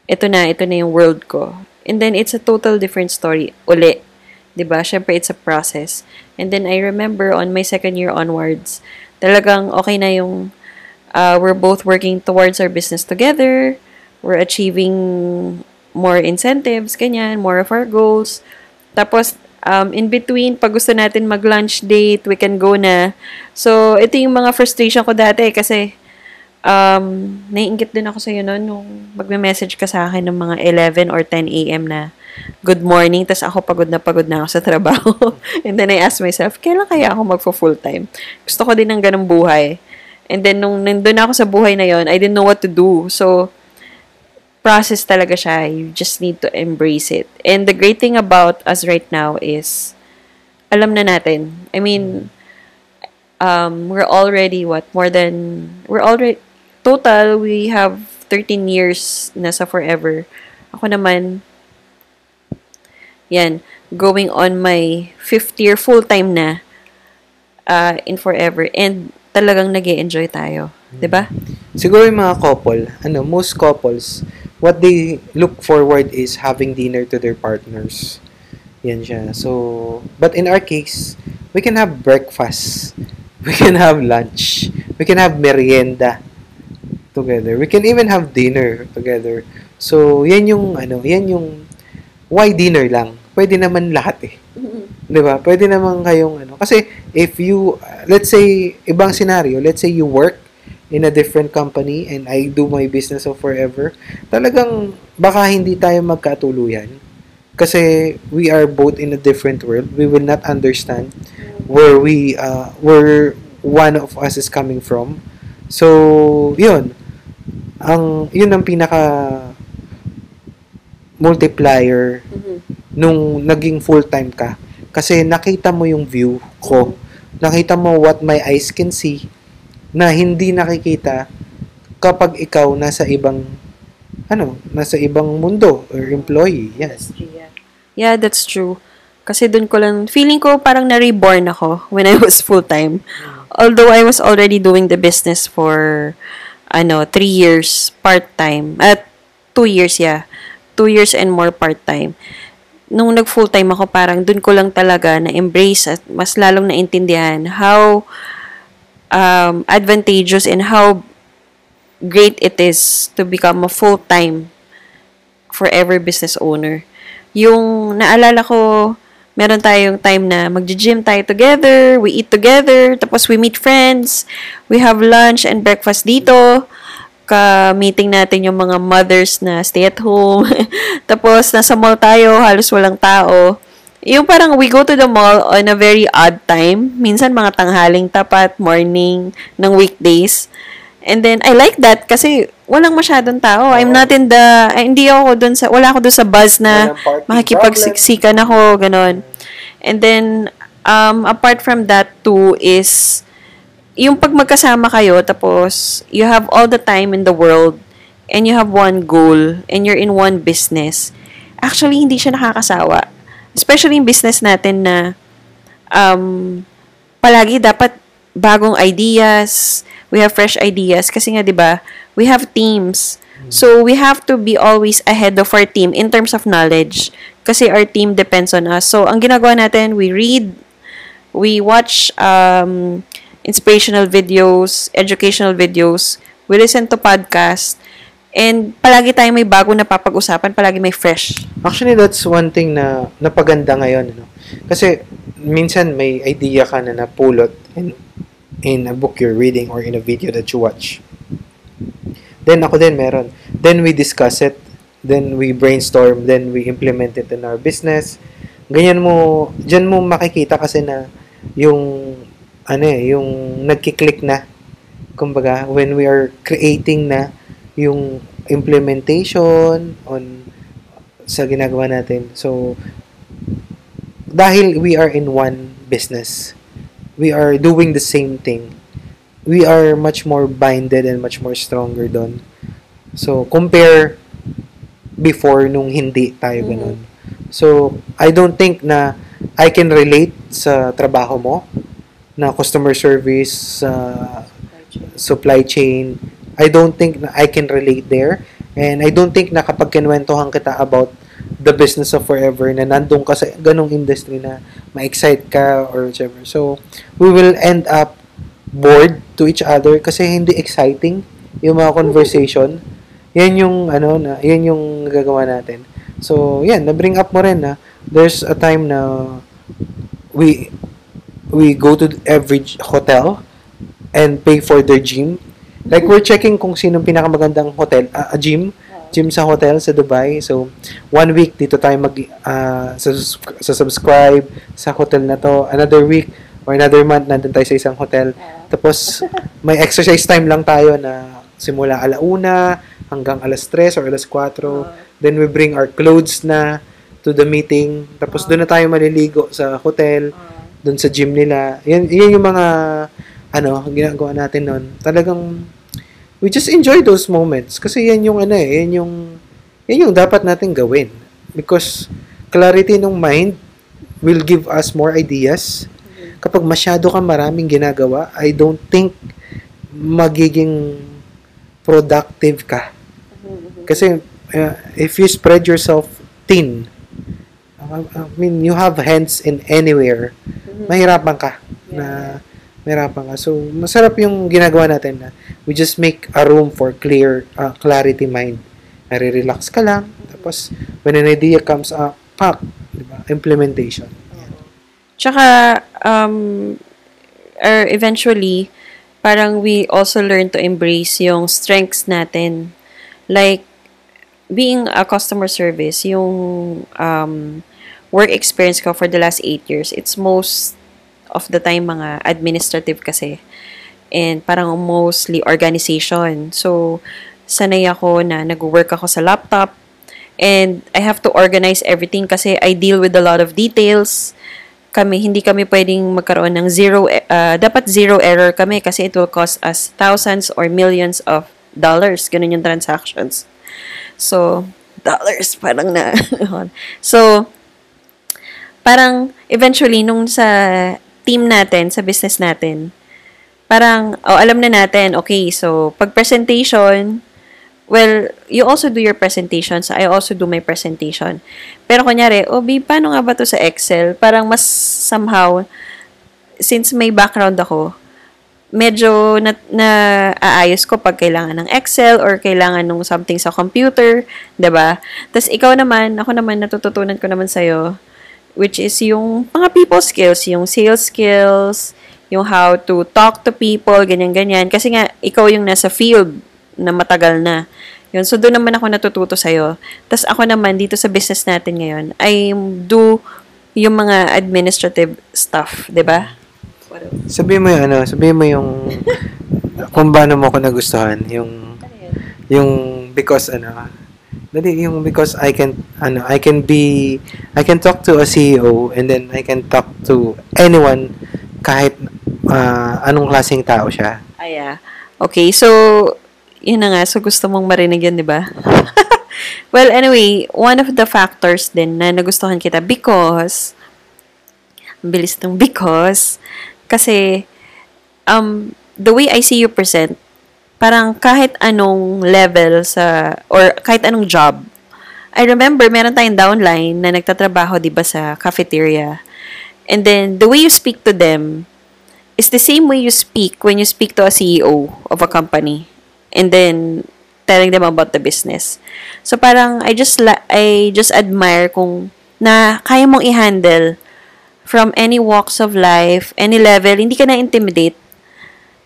Ito na, ito na yung world ko. And then, it's a total different story. Uli, 'di ba? Syempre it's a process. And then I remember on my second year onwards, talagang okay na yung uh, we're both working towards our business together. We're achieving more incentives, ganyan, more of our goals. Tapos um, in between, pag gusto natin mag-lunch date, we can go na. So, ito yung mga frustration ko dati kasi um, naiingit din ako sa iyo noon nung magme-message ka sa akin ng mga 11 or 10 a.m. na good morning, tas ako pagod na pagod na ako sa trabaho. And then I ask myself, kailan kaya ako magfo full time? Gusto ko din ng ganong buhay. And then nung nandun ako sa buhay na yon, I didn't know what to do. So, process talaga siya. You just need to embrace it. And the great thing about us right now is, alam na natin. I mean, um, we're already, what, more than, we're already, total, we have 13 years na sa forever. Ako naman, yan, going on my fifth year full-time na uh, in forever. And talagang nag enjoy tayo. ba? Siguro yung mga couple, ano, most couples, what they look forward is having dinner to their partners. Yan siya. So, but in our case, we can have breakfast. We can have lunch. We can have merienda together. We can even have dinner together. So, yan yung, ano, yan yung, why dinner lang? Pwede naman lahat eh. 'Di ba? Pwede naman kayong ano. Kasi if you let's say ibang scenario, let's say you work in a different company and I do my business of forever, talagang baka hindi tayo magkatuluyan. Kasi we are both in a different world. We will not understand where we uh, where one of us is coming from. So, 'yun. Ang 'yun ang pinaka multiplier nung naging full-time ka. Kasi nakita mo yung view ko. Nakita mo what my eyes can see na hindi nakikita kapag ikaw nasa ibang ano, nasa ibang mundo or employee. Yes. Yeah, that's true. Kasi dun ko lang, feeling ko parang na-reborn ako when I was full-time. Although I was already doing the business for, ano, three years part-time. At two years, yeah. Two years and more part-time. Nung nag-full-time ako, parang dun ko lang talaga na-embrace at mas lalong naintindihan how um, advantageous and how great it is to become a full-time forever business owner. Yung naalala ko, meron tayong time na mag-gym tayo together, we eat together, tapos we meet friends, we have lunch and breakfast dito, ka-meeting natin yung mga mothers na stay at home, tapos nasa mall tayo, halos walang tao. Yung parang we go to the mall on a very odd time, minsan mga tanghaling tapat, morning, ng weekdays. And then, I like that kasi walang masyadong tao. I'm not in the, ay, hindi ako dun sa, wala ako dun sa buzz na makikipagsiksikan ako, ganon. And then, um, apart from that too is, yung pag magkasama kayo, tapos, you have all the time in the world, and you have one goal, and you're in one business, actually, hindi siya nakakasawa. Especially in business natin na, um, palagi dapat bagong ideas, we have fresh ideas kasi nga 'di ba, we have teams. So we have to be always ahead of our team in terms of knowledge kasi our team depends on us. So ang ginagawa natin, we read, we watch um, inspirational videos, educational videos, we listen to podcasts, and palagi tayong may bago na papag-usapan, palagi may fresh. Actually, that's one thing na napaganda ngayon. Ano? Kasi, minsan may idea ka na napulot in, in a book you're reading or in a video that you watch. Then, ako din meron. Then, we discuss it. Then, we brainstorm. Then, we implement it in our business. Ganyan mo, dyan mo makikita kasi na yung, ano eh, yung nagkiklik na. Kumbaga, when we are creating na yung implementation on sa ginagawa natin. So, dahil we are in one business, we are doing the same thing. We are much more binded and much more stronger doon. So, compare before nung hindi tayo Mhm. ganun. So, I don't think na I can relate sa trabaho mo na customer service, sa supply chain. I don't think na I can relate there. And I don't think na kapag kinwentuhan kita about the business of forever na nandun ka sa ganong industry na ma-excite ka or whatever. So, we will end up bored to each other kasi hindi exciting yung mga conversation. Yan yung ano na, yan yung gagawa natin. So, yan, na-bring up mo rin na there's a time na we we go to every hotel and pay for their gym. Like, we're checking kung sinong pinakamagandang hotel, a gym, gym sa hotel sa Dubai. So, one week dito tayo mag, ah, sa, sa subscribe sa hotel na to. Another week or another month, nandun tayo sa isang hotel. Tapos, may exercise time lang tayo na simula alauna hanggang alas 3 or alas 4. Then, we bring our clothes na to the meeting. Tapos, doon na tayo maliligo sa hotel. doon sa gym nila. Yan, yan yung mga ano, ginagawa natin noon. Talagang we just enjoy those moments kasi yan yung ano eh, yan yung yan yung dapat natin gawin because clarity ng mind will give us more ideas. Kapag masyado kang maraming ginagawa, I don't think magiging productive ka. Kasi uh, if you spread yourself thin, uh, I mean, you have hands in anywhere, mahirapan ka na mahirapan ka. So, masarap yung ginagawa natin na we just make a room for clear, uh, clarity mind. Nare-relax ka lang. Tapos, when an idea comes up, pak, di ba? Implementation. Tsaka, um, or eventually, parang we also learn to embrace yung strengths natin. Like, being a customer service, yung um, work experience ko for the last eight years, it's most of the time mga administrative kasi. And parang mostly organization. So, sanay ako na nag-work ako sa laptop. And I have to organize everything kasi I deal with a lot of details. Kami, hindi kami pwedeng magkaroon ng zero, uh, dapat zero error kami kasi it will cost us thousands or millions of dollars. Ganun yung transactions. So, dollars, parang na. so, parang eventually, nung sa team natin, sa business natin, parang, oh, alam na natin, okay, so, pag presentation, well, you also do your presentations. I also do my presentation. Pero kunyari, oh, babe, paano nga ba to sa Excel? Parang mas somehow, since may background ako, medyo na, na aayos ko pag kailangan ng Excel or kailangan ng something sa computer, ba? Tapos ikaw naman, ako naman natututunan ko naman sa which is yung mga people skills, yung sales skills, yung how to talk to people, ganyan-ganyan. Kasi nga, ikaw yung nasa field na matagal na. Yun. So, doon naman ako natututo sa'yo. Tapos ako naman, dito sa business natin ngayon, I do yung mga administrative stuff, di ba? Sabihin mo yung ano, sabihin mo yung kung paano mo ko nagustuhan, yung yung because ano, Dali yung because I can ano I can be I can talk to a CEO and then I can talk to anyone kahit uh, anong klaseng tao siya. Ah. Okay, so yun na nga so gusto mong marinig yan, 'di ba? well, anyway, one of the factors din na nagustuhan kita because bilis ng because kasi um the way I see you present parang kahit anong level sa, or kahit anong job. I remember, meron tayong downline na nagtatrabaho, di ba, sa cafeteria. And then, the way you speak to them is the same way you speak when you speak to a CEO of a company. And then, telling them about the business. So, parang, I just, I just admire kung na kaya mong i-handle from any walks of life, any level, hindi ka na-intimidate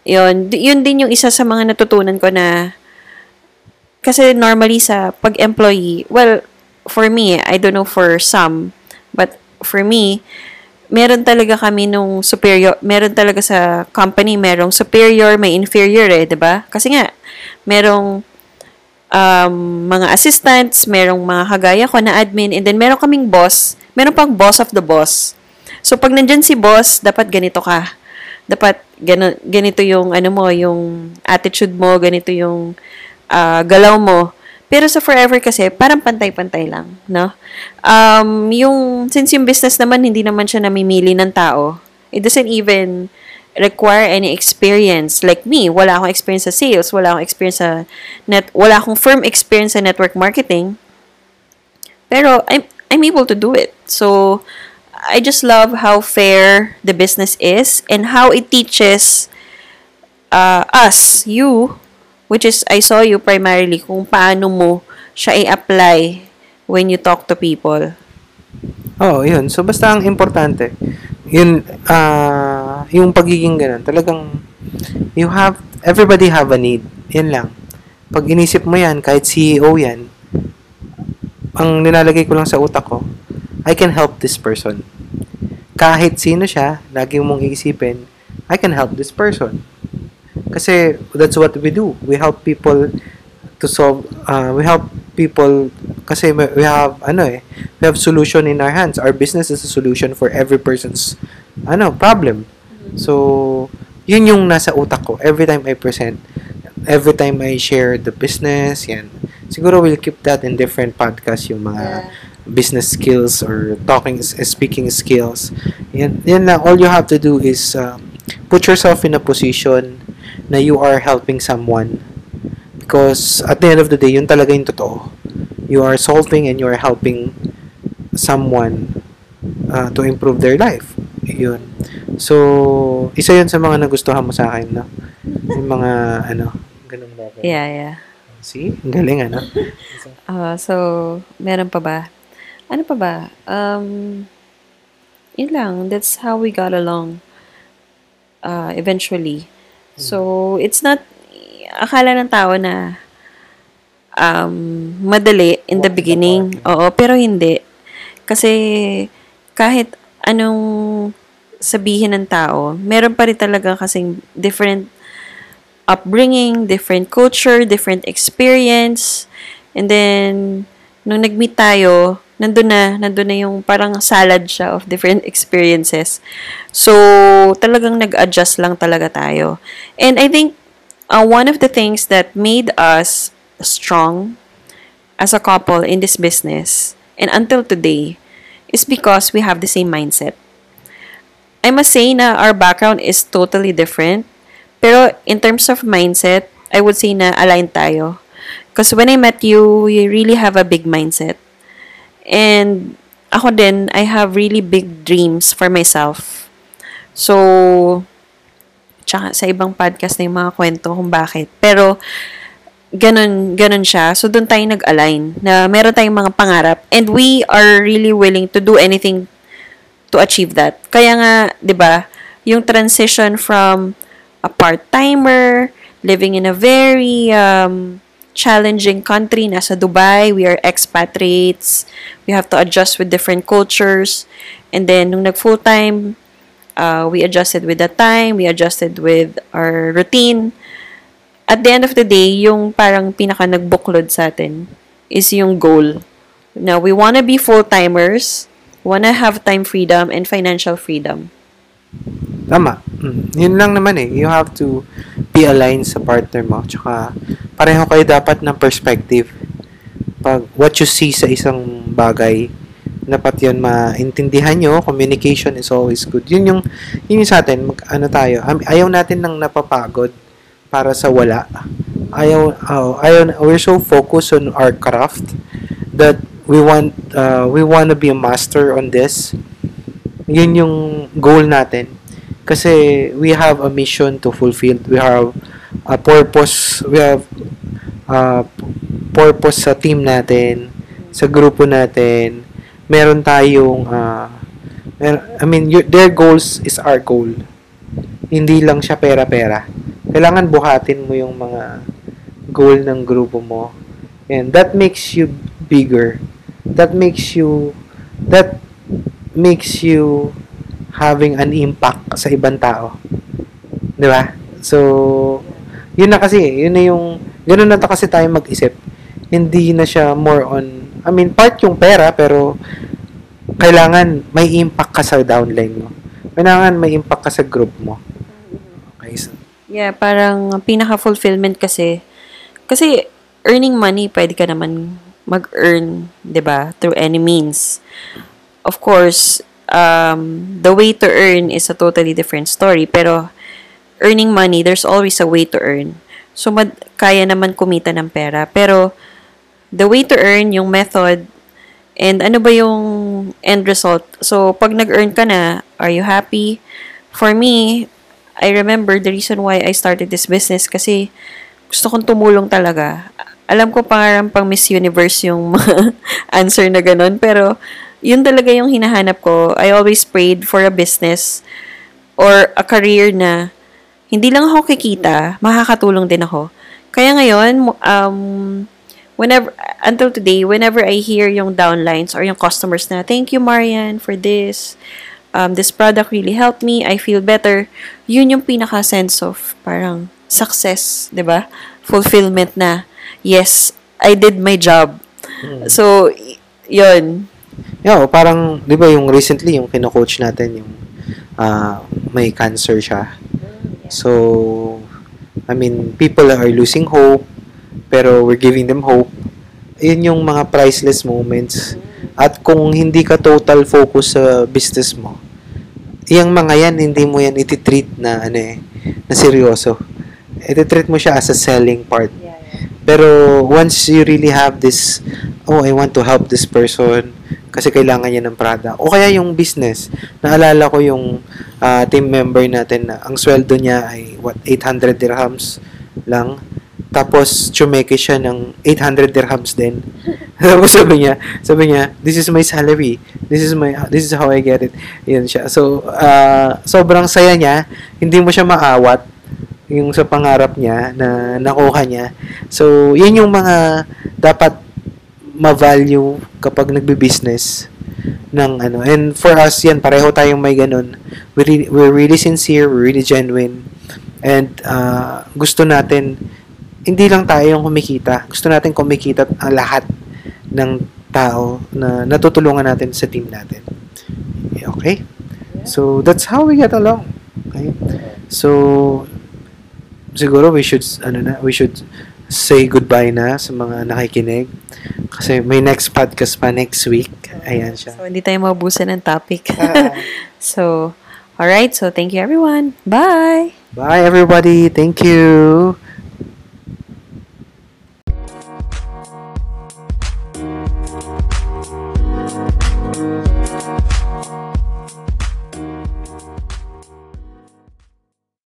yun, yun din yung isa sa mga natutunan ko na kasi normally sa pag-employee, well, for me, I don't know for some, but for me, meron talaga kami nung superior, meron talaga sa company, merong superior, may inferior eh, 'di ba? Kasi nga merong um, mga assistants, merong mga kagaya ko na admin, and then meron kaming boss, meron pang boss of the boss. So pag nandiyan si boss, dapat ganito ka dapat gano, ganito yung ano mo, yung attitude mo, ganito yung uh, galaw mo. Pero sa forever kasi, parang pantay-pantay lang, no? Um, yung, since yung business naman, hindi naman siya namimili ng tao, it doesn't even require any experience. Like me, wala akong experience sa sales, wala akong experience sa net, wala akong firm experience sa network marketing. Pero I'm I'm able to do it. So I just love how fair the business is and how it teaches uh, us, you, which is I saw you primarily kung paano mo siya i-apply when you talk to people. Oh, yun. So, basta ang importante, yun, uh, yung pagiging ganun, talagang, you have, everybody have a need. Yan lang. Pag inisip mo yan, kahit CEO yan, ang nilalagay ko lang sa utak ko, I can help this person. Kahit sino siya, lagi mong iisipin, I can help this person. Kasi that's what we do. We help people to solve, uh, we help people kasi we have, ano eh, we have solution in our hands. Our business is a solution for every person's ano, problem. So, yun yung nasa utak ko every time I present. Every time I share the business, yan. Siguro we'll keep that in different podcasts, yung mga business skills or talking, speaking skills. Yan, yan lang. All you have to do is uh, put yourself in a position na you are helping someone. Because at the end of the day, yun talaga yung totoo. You are solving and you are helping someone uh, to improve their life. Yun. So, isa yun sa mga nagustuhan mo sa akin, no? Yung mga, ano, ganun bagay. Yeah, yeah. See? Ang galing, ano? Ah, so, meron pa ba? Ano pa ba? Um, yun lang. That's how we got along uh, eventually. So, it's not, akala ng tao na um, madali in the beginning. Oo, pero hindi. Kasi kahit anong sabihin ng tao, meron pa rin talaga kasing different upbringing, different culture, different experience. And then, nung nag-meet tayo, nandun na, nandun na yung parang salad siya of different experiences. So, talagang nag-adjust lang talaga tayo. And I think, uh, one of the things that made us strong as a couple in this business, and until today, is because we have the same mindset. I must say na our background is totally different. Pero in terms of mindset, I would say na aligned tayo. Because when I met you, you really have a big mindset. And ako din, I have really big dreams for myself. So, tsaka sa ibang podcast na yung mga kwento kung bakit. Pero, ganun, ganun siya. So, doon tayo nag-align na meron tayong mga pangarap and we are really willing to do anything to achieve that. Kaya nga, 'di ba, yung transition from a part-timer, living in a very um, challenging country, nasa Dubai, we are expatriates, we have to adjust with different cultures, and then nung nag-full-time, uh, we adjusted with the time, we adjusted with our routine. At the end of the day, yung parang pinaka nagbuklod sa atin is yung goal. Now, we wanna be full-timers, wanna have time freedom and financial freedom. Tama. Mm. Yun lang naman eh. You have to be aligned sa partner mo. Tsaka, pareho kayo dapat ng perspective. Pag what you see sa isang bagay, dapat yun maintindihan nyo. Communication is always good. Yun yung, yun yung sa atin. Mag, ano tayo, ayaw natin nang napapagod para sa wala. Ayaw, oh, ayaw, we're so focused on our craft that we want, uh, we want to be a master on this. Yun yung goal natin. Kasi we have a mission to fulfill. We have a purpose. We have uh, purpose sa team natin, sa grupo natin. Meron tayong uh, I mean, your, their goals is our goal. Hindi lang siya pera-pera. Kailangan buhatin mo yung mga goal ng grupo mo. And that makes you bigger. That makes you that makes you having an impact sa ibang tao. 'Di ba? So, yun na kasi, yun na yung ganun na to kasi tayo mag-isip. Hindi na siya more on I mean, part yung pera pero kailangan may impact ka sa downline mo. Kailangan may impact ka sa group mo. Okay. So, Yeah, parang pinaka-fulfillment kasi, kasi earning money, pwede ka naman mag-earn, 'di ba through any means. Of course, um, the way to earn is a totally different story, pero earning money, there's always a way to earn. So, mad- kaya naman kumita ng pera, pero the way to earn, yung method, and ano ba yung end result. So, pag nag-earn ka na, are you happy? For me, I remember the reason why I started this business kasi gusto kong tumulong talaga. Alam ko parang pang Miss Universe yung answer na ganun, pero yun talaga yung hinahanap ko. I always prayed for a business or a career na hindi lang ako kikita, makakatulong din ako. Kaya ngayon, um, whenever, until today, whenever I hear yung downlines or yung customers na, thank you, Marian, for this. Um, this product really helped me. I feel better. Yun yung pinaka sense of parang success, ba? Fulfillment na. Yes, I did my job. So, y- yun. Yeah, o, parang, di ba yung recently, yung kino-coach natin, yung ah, may cancer siya. So, I mean, people are losing hope, pero we're giving them hope. Yun yung mga priceless moments. At kung hindi ka total focus sa business mo, yung mga yan, hindi mo yan ititreat na, ano eh, na seryoso. Ititreat mo siya as a selling part. Pero once you really have this, oh, I want to help this person kasi kailangan niya ng product. O kaya yung business. Naalala ko yung ah, team member natin na ang sweldo niya ay what 800 dirhams lang. Tapos chumeke siya ng 800 dirhams din. Tapos sabi niya, sabi niya, this is my salary. This is my this is how I get it. Yan siya. So, ah, sobrang saya niya. Hindi mo siya maawat yung sa pangarap niya na nakuha niya. So, yun yung mga dapat ma-value kapag nagbi-business ng ano. And for us, yan, pareho tayong may ganun. We we're really sincere, we're really genuine. And uh, gusto natin, hindi lang tayo yung kumikita. Gusto natin kumikita ang lahat ng tao na natutulungan natin sa team natin. Okay? So, that's how we get along. Okay? So, siguro we should ano na, we should say goodbye na sa mga nakikinig kasi may next podcast pa next week. Ayan siya. So, hindi tayo mabusan ng topic. Ah. so, alright. So, thank you everyone. Bye! Bye everybody. Thank you.